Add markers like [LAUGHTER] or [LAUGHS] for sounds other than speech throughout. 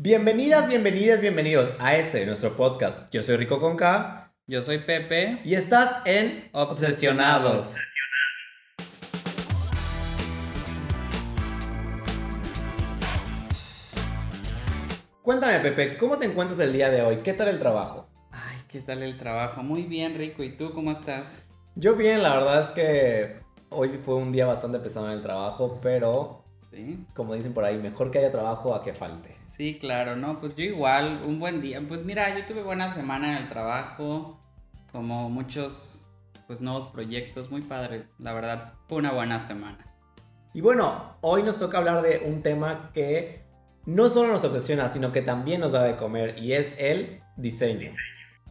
Bienvenidas, bienvenidas, bienvenidos a este nuestro podcast. Yo soy Rico con K Yo soy Pepe. y estás en Obsesionados. Cuéntame, Pepe, ¿cómo te encuentras el día de hoy? ¿Qué tal el trabajo? Ay, ¿qué tal el trabajo? Muy bien, Rico. ¿Y tú cómo estás? Yo bien, la verdad es que hoy fue un día bastante pesado en el trabajo, pero Sí. como dicen por ahí, mejor que haya trabajo a que falte. Sí, claro, no, pues yo igual, un buen día. Pues mira, yo tuve buena semana en el trabajo, como muchos, pues nuevos proyectos, muy padres. La verdad, fue una buena semana. Y bueno, hoy nos toca hablar de un tema que no solo nos obsesiona, sino que también nos da de comer, y es el diseño.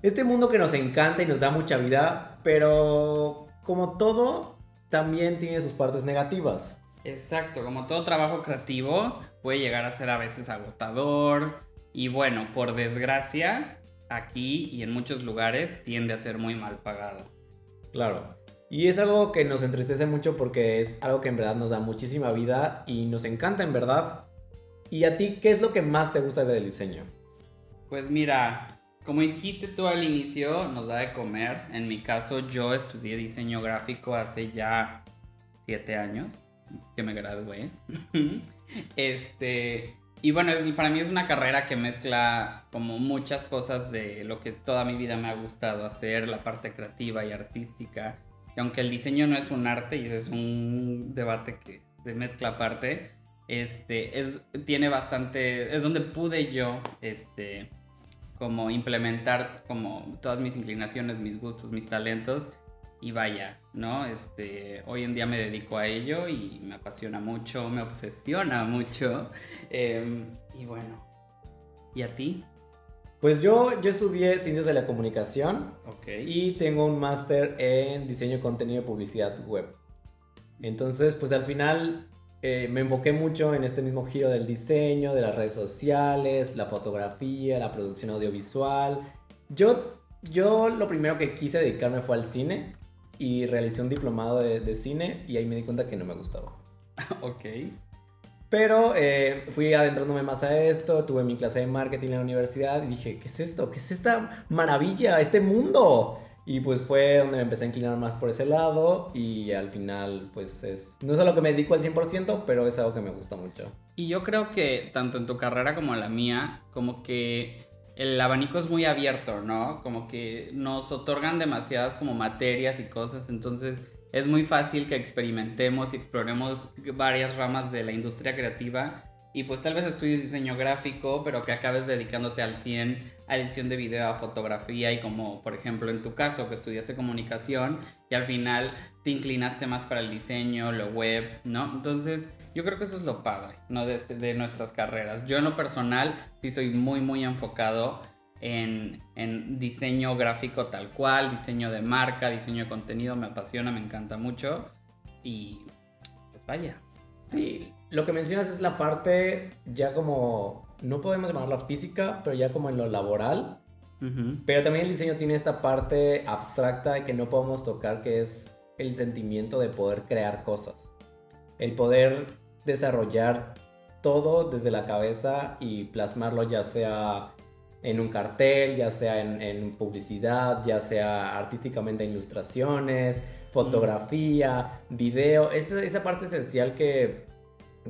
Este mundo que nos encanta y nos da mucha vida, pero como todo, también tiene sus partes negativas. Exacto, como todo trabajo creativo, puede llegar a ser a veces agotador. Y bueno, por desgracia, aquí y en muchos lugares tiende a ser muy mal pagado. Claro. Y es algo que nos entristece mucho porque es algo que en verdad nos da muchísima vida y nos encanta en verdad. ¿Y a ti qué es lo que más te gusta del diseño? Pues mira, como dijiste tú al inicio, nos da de comer. En mi caso, yo estudié diseño gráfico hace ya siete años que me gradué. [LAUGHS] este, y bueno, es, para mí es una carrera que mezcla como muchas cosas de lo que toda mi vida me ha gustado hacer, la parte creativa y artística. Y aunque el diseño no es un arte y es un debate que se mezcla aparte, este, es, tiene bastante, es donde pude yo, este, como implementar como todas mis inclinaciones, mis gustos, mis talentos y vaya, ¿no? Este, hoy en día me dedico a ello y me apasiona mucho, me obsesiona mucho. eh, y bueno, ¿y a ti? Pues yo, yo estudié Ciencias de la Comunicación y tengo un máster en diseño de contenido y publicidad web. Entonces, pues al final eh, me enfoqué mucho en este mismo giro del diseño, de las redes sociales, la fotografía, la producción audiovisual. Yo, yo lo primero que quise dedicarme fue al cine y realicé un diplomado de, de cine y ahí me di cuenta que no me gustaba. [LAUGHS] ok. Pero eh, fui adentrándome más a esto, tuve mi clase de marketing en la universidad y dije, ¿qué es esto? ¿Qué es esta maravilla? ¿Este mundo? Y pues fue donde me empecé a inclinar más por ese lado y al final pues es... No es a lo que me dedico al 100%, pero es algo que me gusta mucho. Y yo creo que tanto en tu carrera como en la mía, como que el abanico es muy abierto, ¿no? Como que nos otorgan demasiadas como materias y cosas, entonces es muy fácil que experimentemos y exploremos varias ramas de la industria creativa y pues tal vez estudies diseño gráfico, pero que acabes dedicándote al 100 a edición de video, a fotografía y como por ejemplo en tu caso que estudiaste comunicación y al final te inclinaste más para el diseño, lo web, ¿no? Entonces yo creo que eso es lo padre, ¿no? De, este- de nuestras carreras. Yo en lo personal sí soy muy, muy enfocado en, en diseño gráfico tal cual, diseño de marca, diseño de contenido, me apasiona, me encanta mucho y pues vaya. Sí, lo que mencionas es la parte ya como... No podemos llamarla física, pero ya como en lo laboral. Ujú. Pero también el diseño tiene esta parte abstracta que no podemos tocar, que es el sentimiento de poder crear cosas. El poder desarrollar todo desde la cabeza y plasmarlo ya sea en un cartel, ya sea en, en publicidad, ya sea artísticamente en ilustraciones, fotografía, video. Esa, esa parte esencial que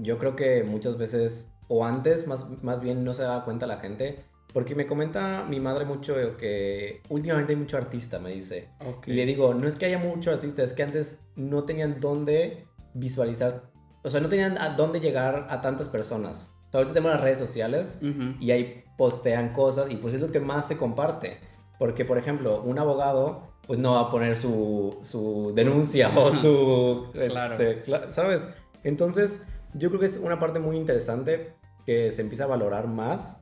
yo creo que muchas veces, o antes más, más bien no se daba cuenta la gente, porque me comenta mi madre mucho que últimamente hay mucho artista, me dice. Ok. Y le digo, no es que haya mucho artista, es que antes no tenían dónde visualizar, o sea, no tenían a dónde llegar a tantas personas. O sea, ahorita tenemos las redes sociales Ujú. y ahí postean cosas y pues es lo que más se comparte. Porque, por ejemplo, un abogado pues no va a poner su, su denuncia o su... [LAUGHS] Claro. este, ¿Sabes? Entonces, yo creo que es una parte muy interesante que se empieza a valorar más.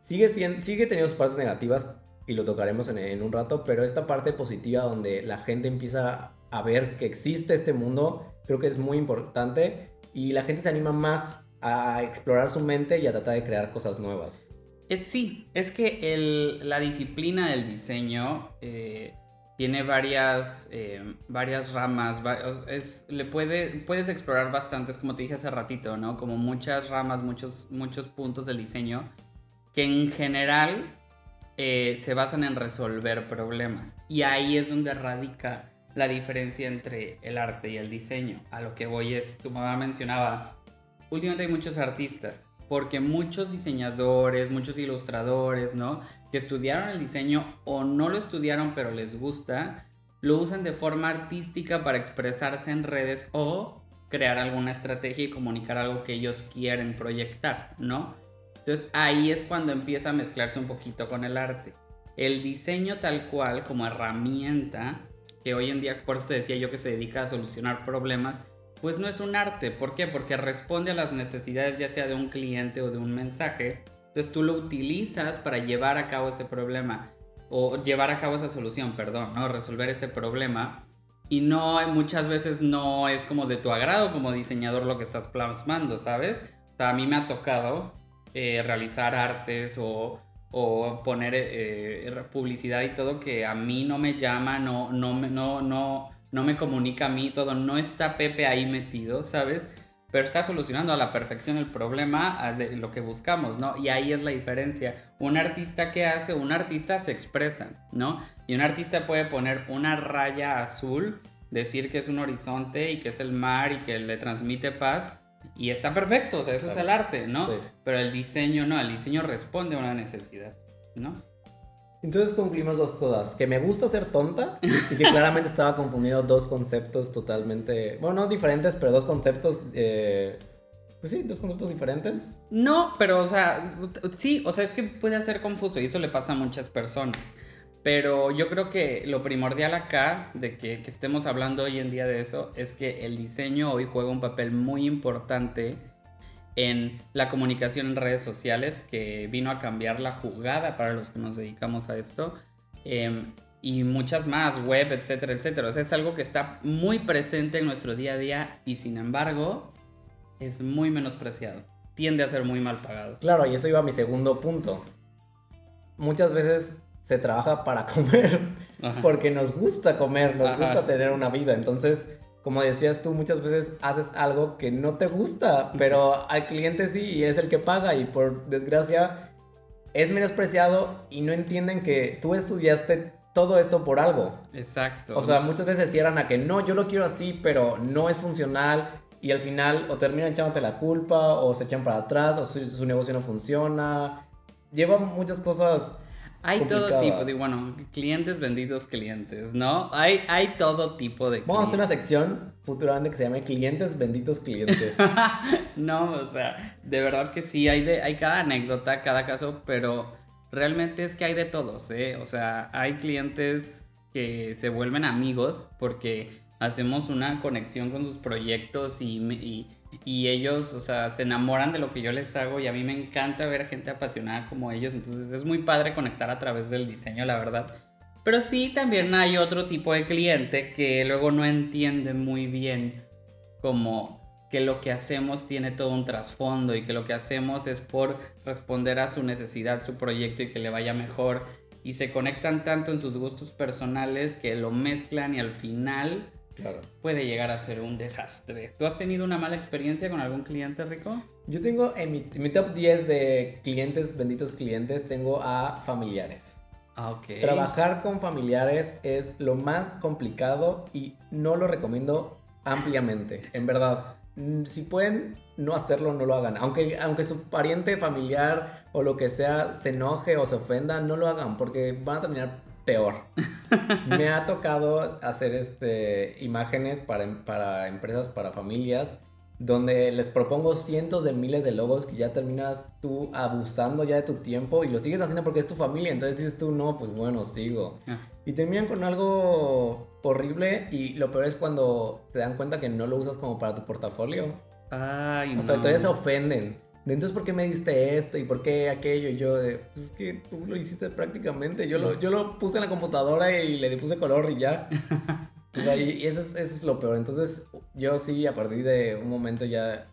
Sigue, sigue teniendo sus partes negativas y lo tocaremos en, en un rato, pero esta parte positiva donde la gente empieza a ver que existe este mundo, creo que es muy importante y la gente se anima más a explorar su mente y a tratar de crear cosas nuevas. Es, sí, es que el- la disciplina del diseño eh, tiene varias, eh, varias ramas, es, le puede, puedes explorar bastantes, como te dije hace ratito, ¿no? Como muchas ramas, muchos, muchos puntos del diseño. que en general eh, se basan en resolver problemas. Y ahí es donde radica la diferencia entre el arte y el diseño. A lo que voy es, tu mamá mencionaba, últimamente hay muchos artistas, porque muchos diseñadores, muchos ilustradores, ¿no? Que estudiaron el diseño o no lo estudiaron pero les gusta, lo usan de forma artística para expresarse en redes o crear alguna estrategia y comunicar algo que ellos quieren proyectar, ¿no? Entonces ahí es cuando empieza a mezclarse un poquito con el arte. El diseño tal cual como herramienta, que hoy en día, por eso te decía yo que se dedica a solucionar problemas, pues no es un arte. ¿Por qué? Porque responde a las necesidades ya sea de un cliente o de un mensaje. Entonces tú lo utilizas para llevar a cabo ese problema o llevar a cabo esa solución, perdón, ¿no? Resolver ese problema. Y no, muchas veces no es como de tu agrado como diseñador lo que estás plasmando, ¿sabes? A mí me ha tocado eh, realizar artes o, o poner eh, publicidad y todo que a mí no me llama, no, no, no, no, no me comunica a mí todo, no está Pepe ahí metido, ¿sabes? Pero está solucionando a la perfección el problema de lo que buscamos, ¿no? Y ahí es la diferencia. Un artista que hace, un artista se expresa, ¿no? Y un artista puede poner una raya azul, decir que es un horizonte y que es el mar y que le transmite paz. Y está perfecto, o sea, eso es el arte, ¿no? Pero el diseño no, el diseño responde a una necesidad, ¿no? Entonces concluimos dos cosas. Que me gusta ser tonta y que claramente estaba confundiendo dos conceptos totalmente, bueno, no diferentes, pero dos conceptos, eh, pues sí, dos conceptos diferentes. No, pero o sea, sí, o sea, es que puede ser confuso y eso le pasa a muchas personas. Pero yo creo que lo primordial acá, de que, que estemos hablando hoy en día de eso, es que el diseño hoy juega un papel muy importante en la comunicación en redes sociales que vino a cambiar la jugada para los que nos dedicamos a esto. Em, y muchas más, web, etcétera, etcétera. O sea, es algo que está muy presente en nuestro día a día y sin embargo es muy menospreciado. Tiende a ser muy mal pagado. Claro, y eso iba a mi segundo punto. Muchas veces se trabaja para [LAUGHS] comer porque nos gusta comer, nos gusta tener una vida. Entonces, como decías tú, muchas veces haces algo que no te gusta, pero al cliente sí y es el que paga y por desgracia es menospreciado y no entienden que tú estudiaste todo esto por algo. Exacto. O sea, muchas veces cierran a que no, yo lo quiero así, pero no es funcional y al final o terminan echándote la culpa o se echan para atrás o su, su negocio no funciona. Lleva muchas cosas hay todo tipo, de, bueno, clientes benditos clientes, ¿no? Hay, hay todo tipo de Vamos a hacer una sección futuramente que se llame clientes benditos clientes. [LAUGHS] no, o sea, de verdad que sí, hay, de, hay cada anécdota, cada caso, pero realmente es que hay de todos, ¿eh? O sea, hay clientes que se vuelven amigos porque hacemos una conexión con sus proyectos y, y, ellos, o sea, se enamoran de lo que yo les hago y a mí me encanta ver a gente apasionada como ellos, entonces es muy padre conectar a través del diseño, la verdad. Pero sí, también hay otro tipo de cliente que luego no entiende muy bien como que lo que hacemos tiene todo un trasfondo y que lo que hacemos es por responder a su necesidad, su proyecto y que le vaya mejor. Y se conectan tanto en sus gustos personales que lo mezclan y al final Claro. Puede llegar a ser un desastre. ¿Tú has tenido una mala experiencia con algún cliente rico? Yo tengo en mi, top 10 de clientes, benditos clientes, tengo a familiares. Ah, ok. Trabajar con familiares es lo más complicado y no lo recomiendo ampliamente, en verdad. Mm, si pueden no hacerlo, no lo hagan. Aunque, aunque su pariente familiar o lo que sea se enoje o se ofenda, no lo hagan porque van a terminar peor. [LAUGHS] Me ha tocado hacer este, imágenes para, para empresas, para familias, donde les propongo cientos de miles de logos que ya terminas tú abusando ya de tu tiempo y lo sigues haciendo porque es tu familia. Entonces dices tú, no, pues bueno, sigo. Ah. Y terminan con algo horrible y lo peor es cuando se dan cuenta que no lo usas como para tu portafolio. Ay, o sea, todavía se ofenden entonces, ¿por qué me diste esto? ¿Y por qué aquello? Y yo, de, pues es que tú lo hiciste prácticamente. Yo lo, yo lo puse en la computadora y le puse color y ya. y eso es, eso es lo peor. Entonces, yo sí, a partir de un momento ya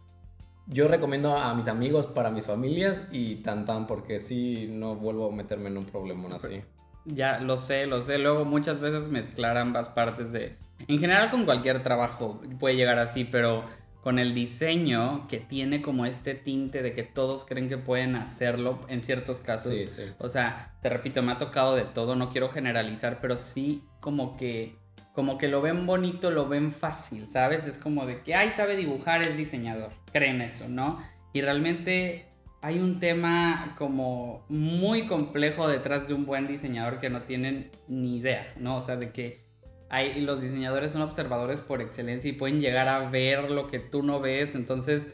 yo recomiendo a mis amigos para mis familias y tan tan porque sí no vuelvo a meterme en un problema así. Ya, lo sé, lo sé. Luego muchas veces mezclar ambas partes de... En general con cualquier trabajo puede llegar así, pero con el diseño que tiene como este tinte de que todos creen que pueden hacerlo en ciertos casos. Sí, sí. O sea, te repito, me ha tocado de todo, no quiero generalizar, pero sí como que como que lo ven bonito, lo ven fácil, ¿sabes? Es como de que, ay, sabe dibujar, es diseñador. Creen eso, ¿no? Y realmente hay un tema como muy complejo detrás de un buen diseñador que no tienen ni idea, ¿no? O sea, de que hay, los diseñadores son observadores por excelencia y pueden llegar a ver lo que tú no ves, entonces,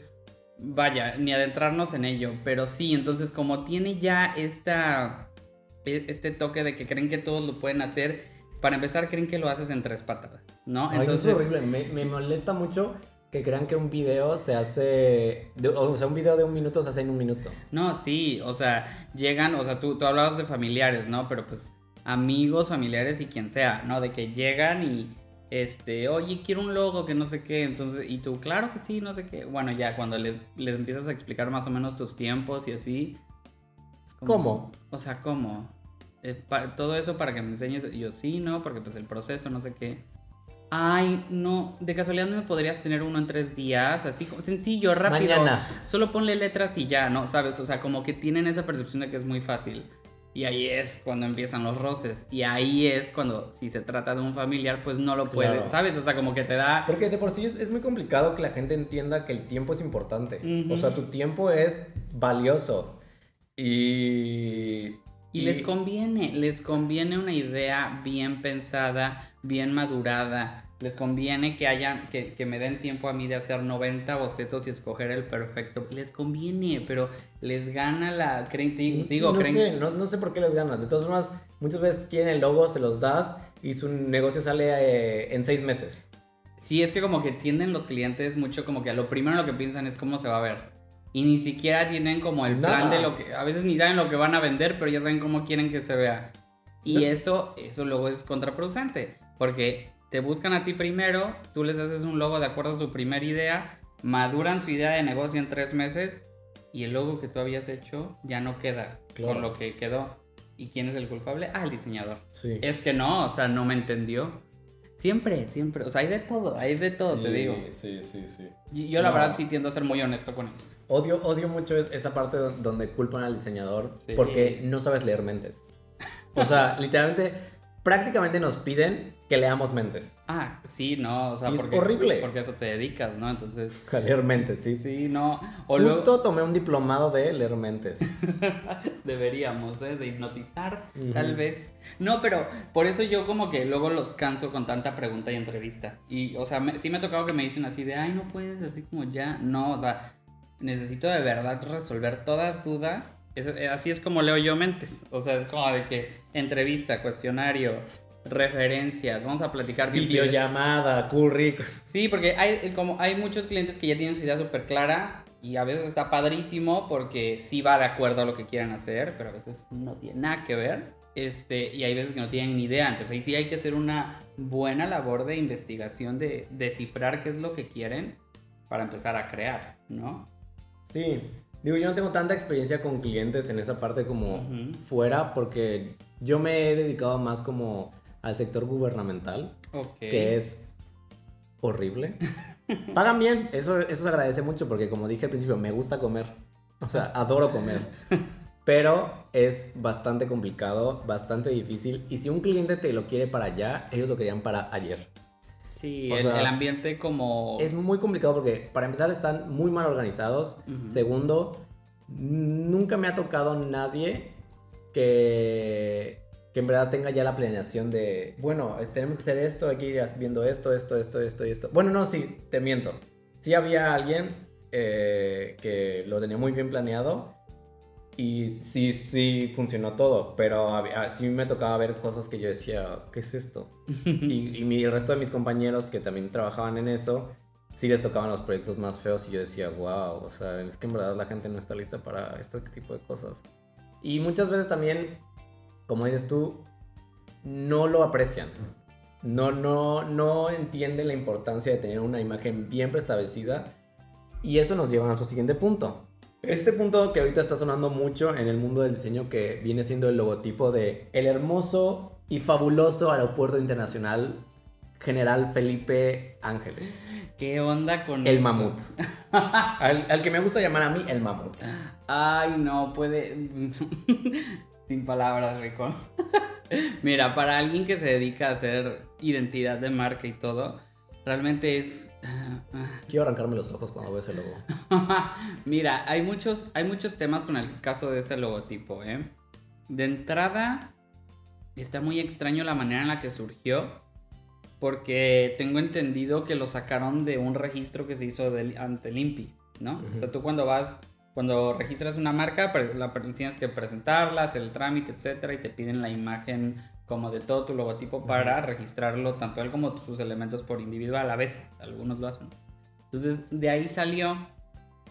vaya, ni adentrarnos en ello, pero sí, entonces como tiene ya esta, e, este toque de que creen que todos lo pueden hacer, para empezar creen que lo haces en tres patadas, ¿no? Ay, Entonces, es horrible, me, me molesta mucho que crean que un video se hace, de- o sea, un video de un minuto se hace en un minuto. No, sí, o sea, llegan, o sea, tú, tú hablabas de familiares, ¿no? Pero pues amigos, familiares y quien sea, ¿no? De que llegan y, este, oye, quiero un logo que no sé qué, entonces, y tú, claro que sí, no sé qué. Bueno, ya cuando les, les empiezas a explicar más o menos tus tiempos y así. como- ¿Cómo? O sea, ¿cómo? Eh, pa- todo eso para que me enseñes, y yo sí, ¿no? Porque pues el proceso, no sé qué. Ay, no, de casualidad no me podrías tener uno en tres días, así como sencillo, rápido. Mañana. Solo ponle letras y ya, ¿no? ¿Sabes? O sea, como que tienen esa percepción de que es muy fácil. Y ahí es cuando empiezan los roces. Y ahí es cuando, si se trata de un familiar, pues no lo puede, Claro. ¿sabes? O sea, como que te da... Porque de por sí es, es muy complicado que la gente entienda que el tiempo es importante. O sea, tu tiempo es valioso. Y... Y les conviene, les conviene una idea bien pensada, bien madurada. Les conviene que hayan, que, que me den tiempo a mí de hacer 90 bocetos y escoger el perfecto. Les conviene, pero les gana la. Creen, te digo, Sí, no, creen- sé, no, no sé por qué les ganas. De todas formas, muchas veces quieren el logo, se los das y su negocio sale eh, en seis meses. Sí, es que como que tienden los clientes mucho como que a lo primero lo que piensan es cómo se va a ver. Y ni siquiera tienen como el plan Nada. de lo que... A veces ni saben lo que van a vender, pero ya saben cómo quieren que se vea. Y eso, eso luego es contraproducente. Porque te buscan a ti primero, tú les haces un logo de acuerdo a su primera idea, maduran su idea de negocio en tres meses y el logo que tú habías hecho ya no queda Claro. con lo que quedó. ¿Y quién es el culpable? Ah, el diseñador. Sí. Es que no, o sea, no me entendió. Siempre, siempre. O sea, hay de todo, hay de todo, te digo. Sí, sí, sí. Y Yo la No. verdad sí tiendo a ser muy honesto con ellos. Odio, odio mucho es- esa parte don- donde culpan al diseñador Sí. porque no sabes leer mentes. O sea, [LAUGHS] literalmente, prácticamente nos piden que leamos mentes. Ah, sí, no, o sea, Y es porque, horrible. porque a eso te dedicas, ¿no? Entonces, A leer mentes, sí. sí, no. O Justo luego tomé un diplomado de leer mentes. [LAUGHS] deberíamos, ¿eh? De hipnotizar, tal vez. No, pero por eso yo como que luego los canso con tanta pregunta y entrevista. Y, o sea, me- sí me ha tocado que me dicen así de, ay, no puedes, así como ya. No, o sea, necesito de verdad resolver toda duda. Es- eh, así es como leo yo mentes. O sea, es como de que entrevista, cuestionario, referencias, vamos a platicar. Videollamada, currículum. Sí, porque hay, eh, como hay muchos clientes que ya tienen su idea súper clara y a veces está padrísimo porque sí va de acuerdo a lo que quieran hacer, pero a veces no tiene nada que ver. Este, y hay veces que no tienen ni idea. Entonces ahí sí hay que hacer una buena labor de investigación, de descifrar qué es lo que quieren para empezar a crear, ¿no? Sí. Digo, yo no tengo tanta experiencia con clientes en esa parte como fuera porque yo me he dedicado más como al sector gubernamental, Ok. que es horrible. [LAUGHS] Pagan bien, eso, eso se agradece mucho porque como dije al principio, me gusta comer. O sea, adoro comer. Pero es bastante complicado, bastante difícil. Y si un cliente te lo quiere para allá, ellos lo querían para ayer. Sí, el, sea, el ambiente como... Es muy complicado porque para empezar están muy mal organizados. Ujú. Segundo, nunca me ha tocado nadie que, que en verdad tenga ya la planeación de, bueno, eh, tenemos que hacer esto, hay que ir viendo esto, esto, esto, esto y esto. Bueno, no, sí, te miento. Sí había alguien eh, que lo tenía muy bien planeado y sí, sí funcionó todo, pero había- sí me tocaba ver cosas que yo decía, ¿qué es esto? [LAUGHS] y, y mi- el resto de mis compañeros que también trabajaban en eso, sí les tocaban los proyectos más feos y yo decía, wow, o sea, es que en verdad la gente no está lista para este tipo de cosas. Y muchas veces también, como dices tú, no lo aprecian. No, no, no entienden la importancia de tener una imagen bien preestablecida. Y eso nos lleva a nuestro siguiente punto. Este punto que ahorita está sonando mucho en el mundo del diseño que viene siendo el logotipo de el hermoso y fabuloso aeropuerto internacional General Felipe Ángeles. ¿Qué onda con El eso? mamut. [LAUGHS] al, al que me gusta llamar a mí, el mamut. Ay, no, puede. [LAUGHS] Sin palabras, Rico. [LAUGHS] Mira, para alguien que se dedica a hacer identidad de marca y todo, realmente es. ah, ah. Quiero arrancarme los ojos cuando veo ese logo. [LAUGHS] Mira, hay muchos, hay muchos temas con el caso de ese logotipo, ¿eh? De entrada, está muy extraño la manera en la que surgió, porque tengo entendido que lo sacaron de un registro que se hizo del- ante el INPI, ¿no? O sea, tú cuando vas, cuando registras una marca, la, tienes que presentarla, hacer el trámite, etcétera, y te piden la imagen como de todo tu logotipo para registrarlo, tanto él como sus elementos por individual, a veces, algunos lo hacen. Entonces, de ahí salió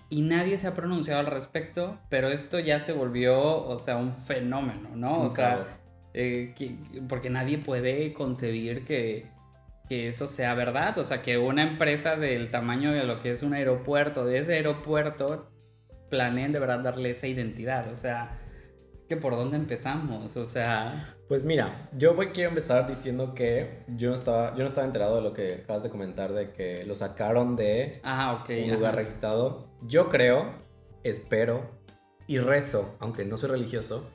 y nadie se ha pronunciado al respecto, pero esto ya se volvió, o sea, un fenómeno, ¿no? O sea, eh, que- porque nadie puede concebir que, que eso sea verdad, o sea, que una empresa del tamaño de lo que es un aeropuerto, de ese aeropuerto, planeen de verdad darle esa identidad, o sea, es que por dónde empezamos, o sea, Pues mira, yo voy, quiero empezar diciendo que yo no, estaba, yo no estaba enterado de lo que acabas de comentar, de que lo sacaron de ah, un lugar ajá. registrado. Yo creo, espero y rezo, aunque no soy religioso,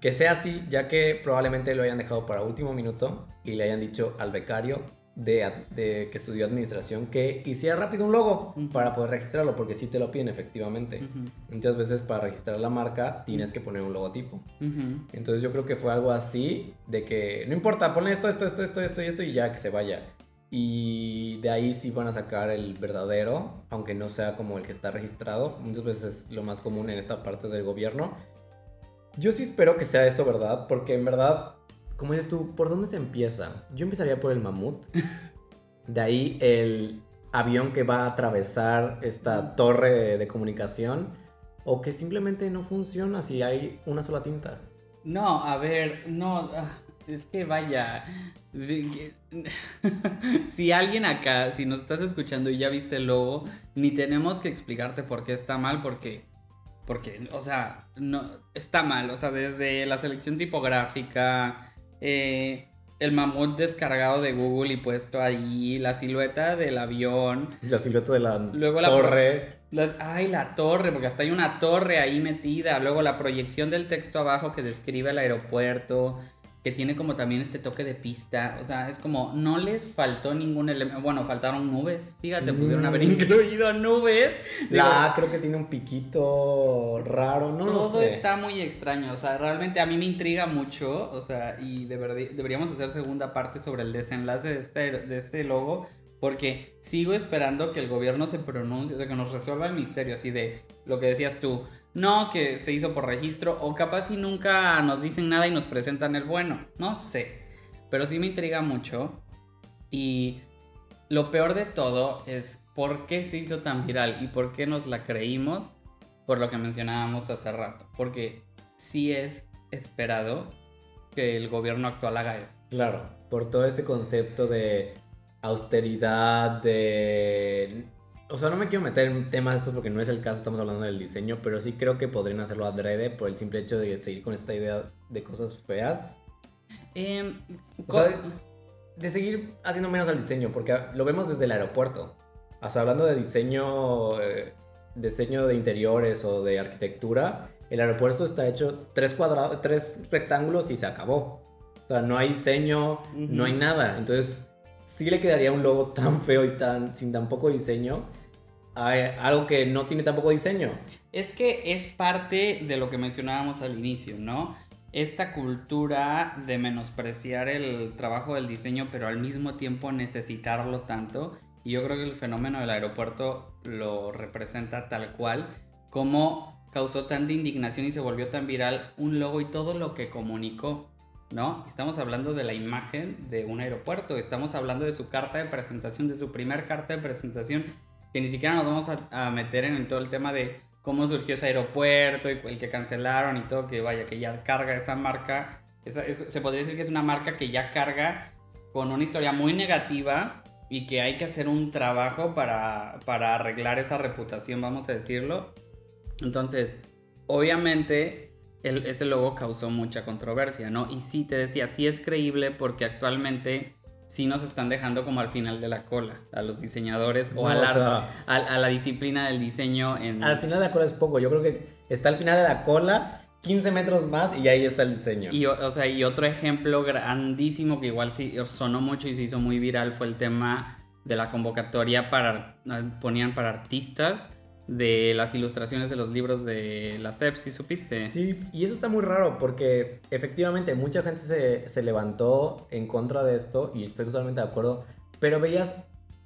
que sea así, ya que probablemente lo hayan dejado para último minuto y le hayan dicho al becario de, de que estudió administración que hiciera rápido un logo Ujú. para poder registrarlo, porque sí te lo piden efectivamente. Ujú, Muchas veces para registrar la marca tienes que poner un logotipo. ujú. Entonces yo creo que fue algo así, de que no importa, ponle esto, esto, esto, esto, esto y esto y ya que se vaya. Y de ahí sí van a sacar el verdadero, aunque no sea como el que está registrado. Muchas veces es lo más común en esta parte del gobierno. Yo sí espero que sea eso, ¿verdad? Porque en verdad, como dices tú, ¿por dónde se empieza? Yo empezaría por el mamut. De ahí el avión que va a atravesar esta torre de, comunicación. O que simplemente no funciona si hay una sola tinta. No, a ver, no, ah, es que vaya, si, [LAUGHS] si alguien acá, si nos estás escuchando y ya viste el logo, ni tenemos que explicarte por qué está mal, porque, porque, o sea, no, está mal, o sea, desde la selección tipográfica, eh, el mamut descargado de Google y puesto ahí, la silueta del avión, La silueta de la Luego la torre. las, ay, la torre, porque hasta hay una torre ahí metida. Luego la proyección del texto abajo que describe el aeropuerto, que tiene como también este toque de pista. O sea, es como, no les faltó ningún elemento. Bueno, faltaron nubes. Fíjate, pudieron Mm. haber incluido nubes. La Digo, creo que tiene un piquito raro, no lo todo sé. está muy extraño, o sea, realmente a mí me intriga mucho, o sea, y de verdad deberíamos hacer segunda parte sobre el desenlace de este, de este logo, porque sigo esperando que el gobierno se pronuncie, o sea, que nos resuelva el misterio, así de lo que decías tú, no, que se hizo por registro, o capaz si nunca nos dicen nada y nos presentan el bueno, no sé, pero sí me intriga mucho, y lo peor de todo es por qué se hizo tan viral y por qué nos la creímos por lo que mencionábamos hace rato. Porque sí es esperado que el gobierno actual haga eso. Claro, por todo este concepto de austeridad, de... O sea, no me quiero meter en temas estos porque no es el caso, estamos hablando del diseño, pero sí creo que podrían hacerlo adrede por el simple hecho de seguir con esta idea de cosas feas. Em, O sea, de seguir haciendo menos al diseño, porque lo vemos desde el aeropuerto. O sea, hablando de diseño, eh, diseño de interiores o de arquitectura, el aeropuerto está hecho tres, cuadrados, tres rectángulos y se acabó. O sea, no hay diseño, no hay nada. Entonces, sí le quedaría un logo tan feo y tan sin tan poco diseño a algo que no tiene tan poco diseño. Es que es parte de lo que mencionábamos al inicio, ¿no? Esta cultura de menospreciar el trabajo del diseño, pero al mismo tiempo necesitarlo tanto. Y yo creo que el fenómeno del aeropuerto lo representa tal cual, como causó tanta indignación y se volvió tan viral un logo y todo lo que comunicó, ¿no? Estamos hablando de la imagen de un aeropuerto, estamos hablando de su carta de presentación, de su primer carta de presentación, que ni siquiera nos vamos a, a meter en, todo el tema de cómo surgió ese aeropuerto y el que cancelaron y todo, que vaya, que ya carga esa marca, se podría decir que es una marca que ya carga con una historia muy negativa y que hay que hacer un trabajo para, para arreglar esa reputación, vamos a decirlo. Entonces, obviamente, el- ese logo causó mucha controversia, ¿no? Y sí, te decía, sí es creíble porque actualmente sí nos están dejando como al final de la cola, a los diseñadores o, a, la, a, la disciplina del diseño. En... Al final de la cola es poco, yo creo que está al final de la cola 15 metros más y ahí está el diseño. Y, o sea, y otro ejemplo grandísimo que igual sí sonó mucho y se hizo muy viral fue el tema de la convocatoria para, ponían para artistas de las ilustraciones de los libros de la SEP, ¿sí supiste? Sí, y eso está muy raro porque efectivamente mucha gente se, levantó en contra de esto y estoy totalmente de acuerdo, pero veías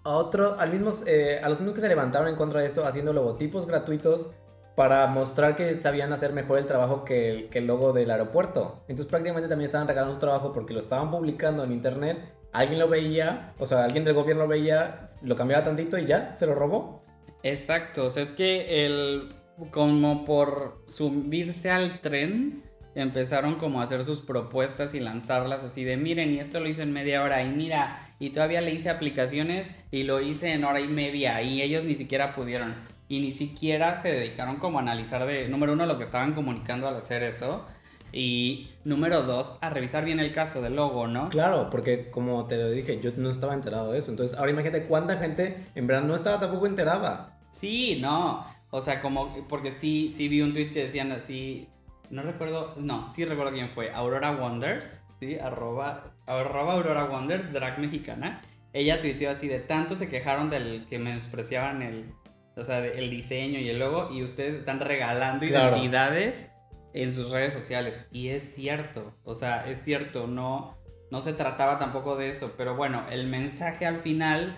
a, otro, al mismos, eh, a los mismos que se levantaron en contra de esto haciendo logotipos gratuitos para mostrar que sabían hacer mejor el trabajo que el, que el logo del aeropuerto. Entonces prácticamente también estaban regalando su trabajo porque lo estaban publicando en internet, alguien lo veía, o sea, alguien del gobierno lo veía, lo cambiaba tantito y ya, se lo robó. Exacto, o sea, es que el, como por subirse al tren, empezaron como a hacer sus propuestas y lanzarlas así de, miren, y esto lo hice en media hora, y mira, y todavía le hice aplicaciones y lo hice en hora y media, y ellos ni siquiera pudieron, y ni siquiera se dedicaron como a analizar de, número uno, lo que estaban comunicando al hacer eso, y número dos, a revisar bien el caso del logo, ¿no? Claro, porque como te lo dije, yo no estaba enterado de eso. Entonces, ahora imagínate cuánta gente en verdad no estaba tampoco enterada. Sí, no. O sea, como, porque sí, sí vi un tweet que decían así, no recuerdo, no, sí recuerdo quién fue, Aurora Wonders, ¿sí? Arroba, arroba Aurora Wonders, drag mexicana. Ella tuiteó así de tanto se quejaron del que menospreciaban el, o sea, el diseño y el logo y ustedes están regalando identidades en sus redes sociales. Y es cierto, o sea, es cierto, no, no se trataba tampoco de eso, pero bueno, el mensaje al final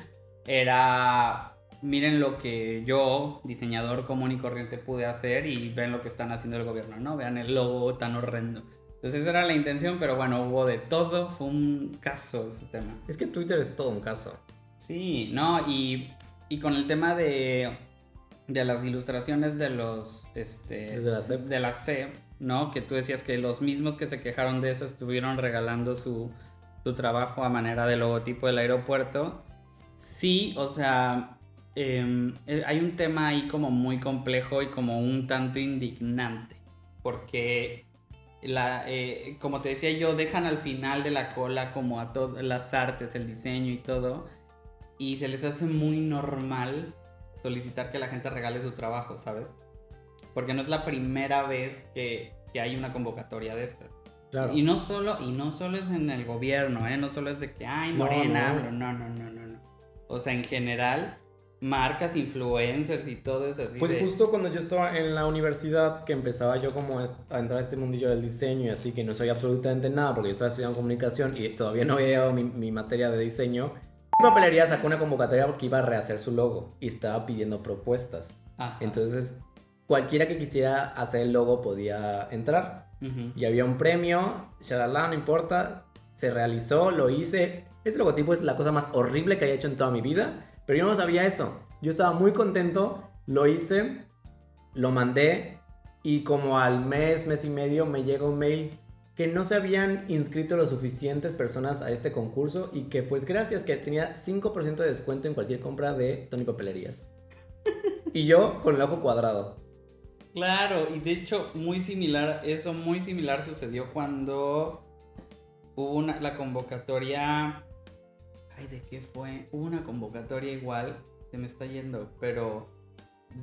era miren lo que yo, diseñador común y corriente, pude hacer y ven lo que están haciendo el gobierno, ¿no? Vean el logo tan horrendo. Entonces esa era la intención, pero bueno, hubo de todo, fue un caso ese tema. Es que Twitter es todo un caso. Sí, no, y, y con el tema de, de las ilustraciones de los, este, de la CEP. De la CEP, ¿no? Que tú decías que los mismos que se quejaron de eso estuvieron regalando su, su trabajo a manera de logotipo del aeropuerto. Sí, o sea, eh, hay un tema ahí como muy complejo y como un tanto indignante, porque la, eh, como te decía yo, dejan al final de la cola como a todas las artes, el diseño y todo, y se les hace muy normal solicitar que la gente regale su trabajo, ¿sabes? Porque no es la primera vez que, que hay una convocatoria de estas. Claro. Y no solo, y no solo es en el gobierno, ¿eh? No solo es de que, ay, morena, no, no, no, no, no. no. O sea, en general, marcas, influencers y todo eso así. Pues justo cuando yo estaba en la universidad, que empezaba yo como a entrar a este mundillo del diseño y así, que no sabía absolutamente nada porque yo estaba estudiando comunicación y todavía no había llegado mi, mi materia de diseño, mi papelería sacó una convocatoria porque iba a rehacer su logo y estaba pidiendo propuestas. Entonces, cualquiera que quisiera hacer el logo podía entrar. Y había un premio, shalala, no importa, se realizó, lo hice. Ese logotipo es la cosa más horrible que haya hecho en toda mi vida pero yo no sabía eso. Yo estaba muy contento, lo hice, lo mandé y como al mes, mes y medio me llega un mail que no se habían inscrito lo suficientes personas a este concurso y que pues gracias que tenía 5% de descuento en cualquier compra de Tony Papelerías. [LAUGHS] y yo con el ojo cuadrado. Claro, y de hecho muy similar, eso muy similar sucedió cuando hubo una, la convocatoria Ay, ¿de qué fue? Hubo una convocatoria igual, se me está yendo, pero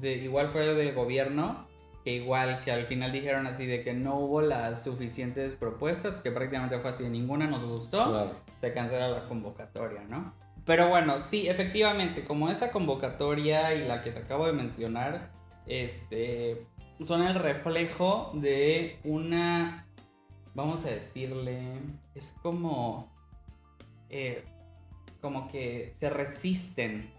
de, igual fue del gobierno, que igual que al final dijeron así de que no hubo las suficientes propuestas, que prácticamente fue así, de ninguna nos gustó, se cancela la convocatoria, ¿no? Pero bueno, sí, efectivamente, como esa convocatoria y la que te acabo de mencionar, este, son el reflejo de una, vamos a decirle, es como... Eh, como que se resisten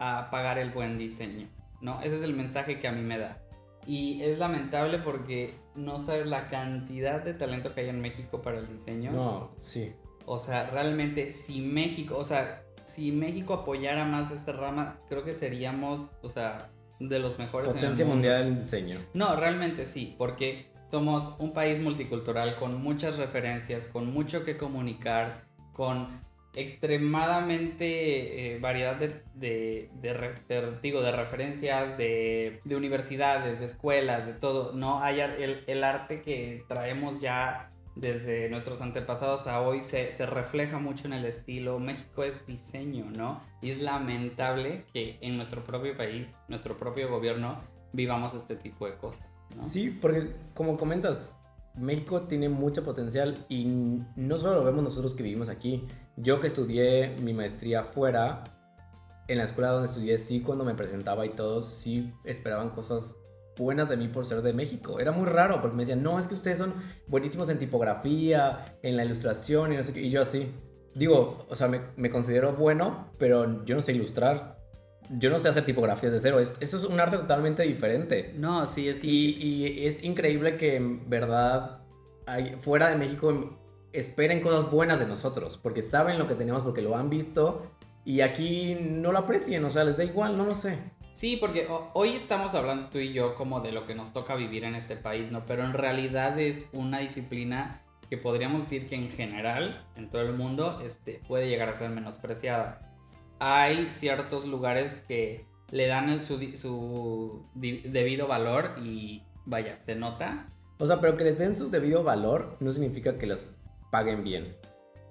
a pagar el buen diseño, ¿no? Ese es el mensaje que a mí me da. Y es lamentable porque no sabes la cantidad de talento que hay en México para el diseño. No, sí. O sea, realmente si México, o sea, si México apoyara más esta rama, creo que seríamos, o sea, de los mejores. Potencia mundial en diseño. No, realmente sí, porque somos un país multicultural con muchas referencias, con mucho que comunicar, con extremadamente eh, variedad de, de, de, digo, de referencias, de, de, universidades, de escuelas, de todo. No hay el, el, arte que traemos ya desde nuestros antepasados a hoy se, se, refleja mucho en el estilo. México es diseño, ¿no? Y es lamentable que en nuestro propio país, nuestro propio gobierno, vivamos este tipo de cosas. Sí, porque como comentas, México tiene mucho potencial y no solo lo vemos nosotros que vivimos aquí. Yo que estudié mi maestría fuera, en la escuela donde estudié, sí, cuando me presentaba y todos, sí esperaban cosas buenas de mí por ser de México. Era muy raro porque me decían, no, es que ustedes son buenísimos en tipografía, en la ilustración y no sé qué. Y yo así, digo, o sea, me, considero bueno, pero yo no sé ilustrar. Yo no sé hacer tipografías de cero. Eso es un arte totalmente diferente. No, sí, es. Y, y es increíble que en verdad, hay, fuera de México, esperen cosas buenas de nosotros. Porque saben lo que tenemos, porque lo han visto. Y aquí no lo aprecien, o sea, les da igual, no lo sé. Sí, porque hoy estamos hablando tú y yo como de lo que nos toca vivir en este país, ¿no? Pero en realidad es una disciplina que podríamos decir que en general, en todo el mundo, este, puede llegar a ser menospreciada. Hay ciertos lugares que le dan su, su debido valor y vaya, se nota. O sea, pero que les den su debido valor no significa que los paguen bien.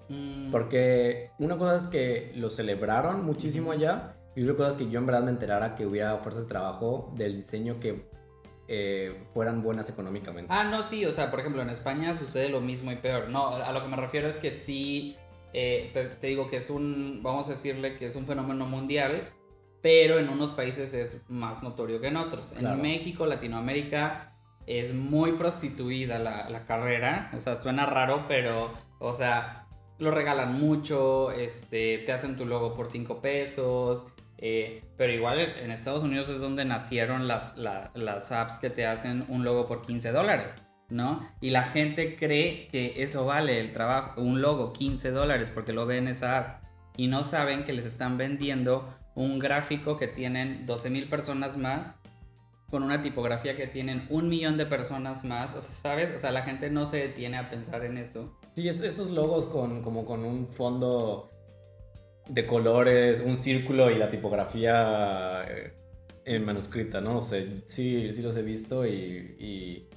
Mm. Porque una cosa es que lo celebraron muchísimo allá y otra cosa es que yo en verdad me enterara que hubiera fuerzas de trabajo del diseño que eh, fueran buenas económicamente. Ah, no, sí, o sea, por ejemplo, en España sucede lo mismo y peor. No, a lo que me refiero es que sí, eh, te, digo que es un, vamos a decirle que es un fenómeno mundial, pero en unos países es más notorio que en otros. En México, Latinoamérica, es muy prostituida la, carrera, o sea, suena raro, pero, o sea, lo regalan mucho, este, te hacen tu logo por 5 pesos, eh, pero igual en Estados Unidos es donde nacieron las, las apps que te hacen un logo por 15 dólares, ¿no? Y la gente cree que eso vale el trabajo, un logo 15 dólares porque lo ven en esa app y no saben que les están vendiendo un gráfico que tienen 12 mil personas más con una tipografía que tienen un millón de personas más, o sea, ¿sabes? O sea, la gente no se detiene a pensar en eso. Sí, estos logos con, como con un fondo de colores, un círculo y la tipografía eh, en manuscrita, ¿no? sé, sí, sí los he visto y,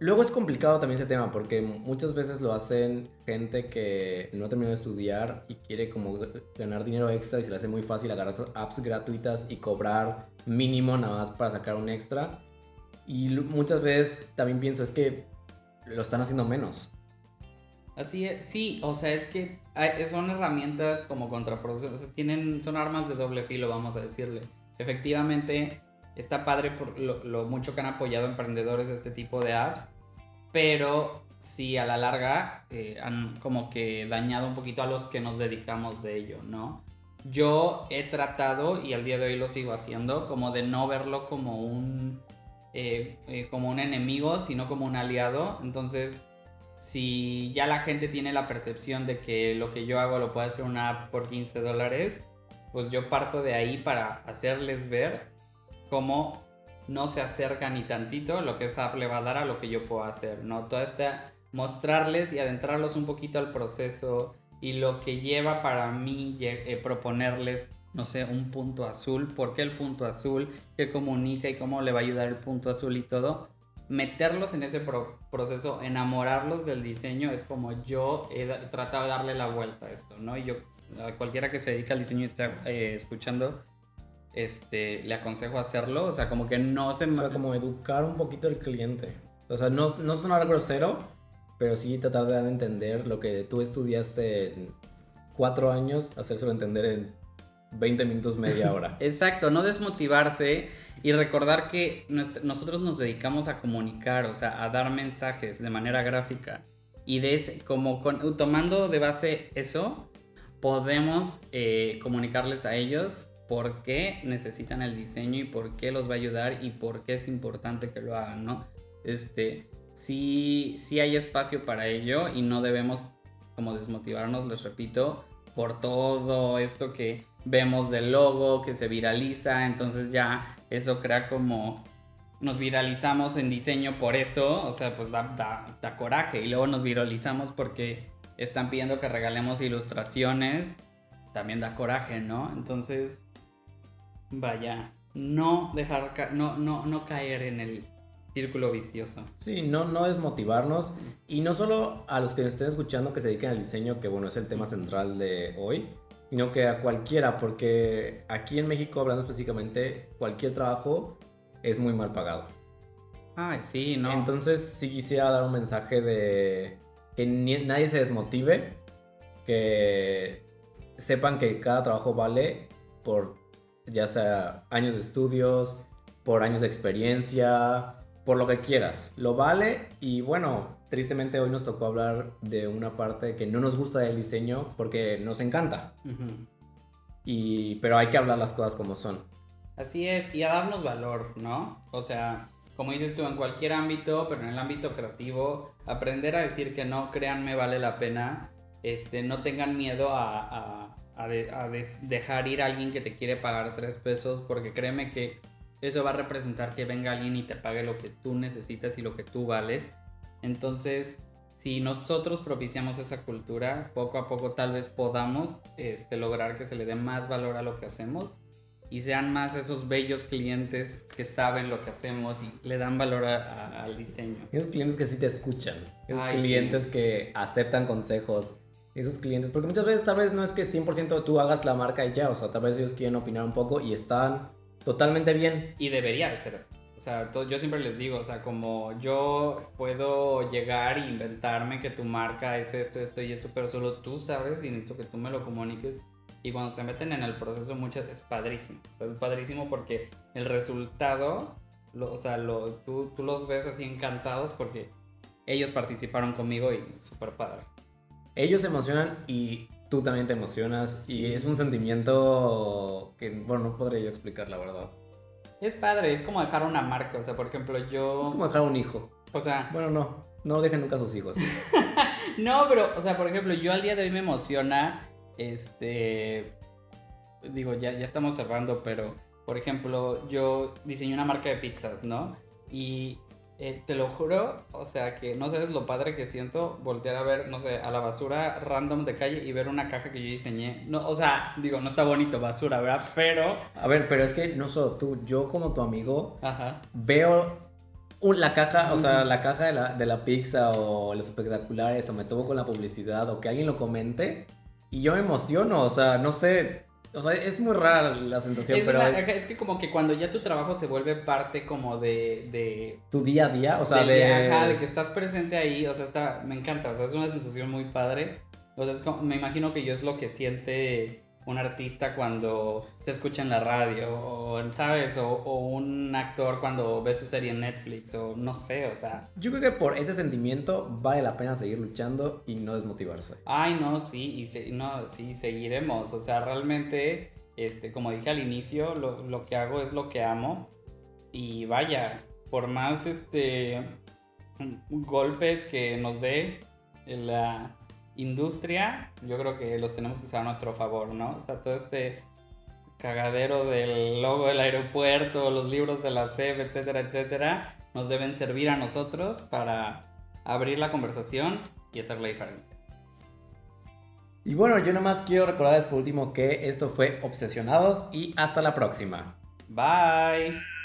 Luego es complicado también ese tema porque muchas veces lo hacen gente que no ha terminado de estudiar y quiere como ganar dinero extra y se le hace muy fácil agarrar apps gratuitas y cobrar mínimo nada más para sacar un extra. Y muchas veces también pienso es que lo están haciendo menos. Así es, sí, o sea, es que son herramientas como contraproducentes, tienen, son armas de doble filo, vamos a decirle. Efectivamente, está padre por lo, mucho que han apoyado emprendedores de este tipo de apps, pero sí a la larga eh, han como que dañado un poquito a los que nos dedicamos de ello, ¿no? Yo he tratado, y al día de hoy lo sigo haciendo, como de no verlo como un, eh, eh, como un enemigo, sino como un aliado. Entonces, si ya la gente tiene la percepción de que lo que yo hago lo puede hacer una app por 15 dólares, pues yo parto de ahí para hacerles ver cómo no se acerca ni tantito lo que esa app le va a dar a lo que yo puedo hacer, ¿no? Toda esta, mostrarles y adentrarlos un poquito al proceso y lo que lleva para mí eh, proponerles, no sé, un punto azul, por qué el punto azul, qué comunica y cómo le va a ayudar el punto azul y todo, meterlos en ese proceso, enamorarlos del diseño, es como yo he tratado de darle la vuelta a esto, ¿no? Y yo, cualquiera que se dedica al diseño y está eh, escuchando, este, le aconsejo hacerlo, o sea, como que no se... O sea, como educar un poquito al cliente. O sea, no, no sonar grosero, pero sí tratar de dar a entender lo que tú estudiaste en cuatro años, hacérselo entender en 20 minutos, media [LAUGHS] hora. Exacto, no desmotivarse y recordar que nosotros nos dedicamos a comunicar, o sea, a dar mensajes de manera gráfica. Y de ese, como tomando de base eso, podemos eh, comunicarles a ellos por qué necesitan el diseño y por qué los va a ayudar y por qué es importante que lo hagan, ¿no? Este, sí, sí hay espacio para ello y no debemos como desmotivarnos, les repito, por todo esto que vemos del logo que se viraliza, entonces ya eso crea como nos viralizamos en diseño por eso, o sea, pues da, da, coraje y luego nos viralizamos porque están pidiendo que regalemos ilustraciones, también da coraje, ¿no? Entonces, vaya, no dejar, no, no, no caer en el círculo vicioso. Sí, no, no desmotivarnos. Y no solo a los que nos estén escuchando que se dediquen al diseño, que bueno, es el tema central de hoy, sino que a cualquiera, porque aquí en México, hablando específicamente, cualquier trabajo es muy mal pagado. Ay, sí, no. Entonces sí quisiera dar un mensaje de que nadie se desmotive, que sepan que cada trabajo vale por ya sea años de estudios, por años de experiencia, por lo que quieras. Lo vale y bueno, tristemente hoy nos tocó hablar de una parte que no nos gusta del diseño porque nos encanta. y, pero hay que hablar las cosas como son. Así es, y a darnos valor, ¿no? O sea, como dices tú, en cualquier ámbito, pero en el ámbito creativo, aprender a decir que no, créanme, vale la pena. Este, no tengan miedo a, a, dejar ir a alguien que te quiere pagar tres pesos, porque créeme que eso va a representar que venga alguien y te pague lo que tú necesitas y lo que tú vales. Entonces, si nosotros propiciamos esa cultura, poco a poco tal vez podamos este, lograr que se le dé más valor a lo que hacemos y sean más esos bellos clientes que saben lo que hacemos y le dan valor al diseño. Esos clientes que sí te escuchan, esos clientes que aceptan consejos, esos clientes, porque muchas veces tal vez no es que 100% tú hagas la marca y ya, o sea, tal vez ellos quieren opinar un poco y están totalmente bien. Y debería de ser así. O sea, yo siempre les digo, o sea, como yo puedo llegar e inventarme que tu marca es esto, esto y esto, pero solo tú sabes y necesito que tú me lo comuniques. Y cuando se meten en el proceso, muchas es padrísimo. es padrísimo porque el resultado, o sea, lo, tú, tú los ves así encantados porque ellos participaron conmigo y súper padre. Ellos se emocionan y tú también te emocionas y es un sentimiento que, bueno, no podría yo explicar, la verdad. Es padre, es como dejar una marca, o sea, por ejemplo, yo... Es como dejar un hijo. O sea... Bueno, no, no dejen nunca a sus hijos. [LAUGHS] no, pero, o sea, por ejemplo, yo al día de hoy me emociona, este... Digo, ya, ya estamos cerrando, pero, por ejemplo, yo diseñé una marca de pizzas, ¿no? Y eh, te lo juro, o sea que no sabes lo padre que siento voltear a ver, no sé, a la basura random de calle y ver una caja que yo diseñé. No, o sea, digo, no está bonito basura, ¿verdad? Pero... A ver, pero es que no solo tú, yo como tu amigo veo la caja, o sea, la caja de la, de la pizza o los espectaculares o me tomo con la publicidad o que alguien lo comente y yo me emociono, o sea, no sé, o sea, es muy rara la sensación, es pero es... que como que cuando ya tu trabajo se vuelve parte como de... de tu día a día, o sea, de... de... que estás presente ahí, o sea, está, me encanta, o sea, es una sensación muy padre. O sea, es como, me imagino que yo es lo que siente un artista cuando se escucha en la radio, o, ¿sabes? O, un actor cuando ve su serie en Netflix, o no sé, o sea. Yo creo que por ese sentimiento vale la pena seguir luchando y no desmotivarse. Ay, no, sí, y no, sí, seguiremos. O sea, realmente, este, como dije al inicio, lo, lo que hago es lo que amo. Y vaya, por más este golpes que nos dé la industria, yo creo que los tenemos que usar a nuestro favor, ¿no? O sea, todo este cagadero del logo del aeropuerto, los libros de la SEP, etcétera, etcétera, nos deben servir a nosotros para abrir la conversación y hacer la diferencia. Y bueno, yo nomás quiero recordarles por último que esto fue Obsesionados y hasta la próxima. Bye.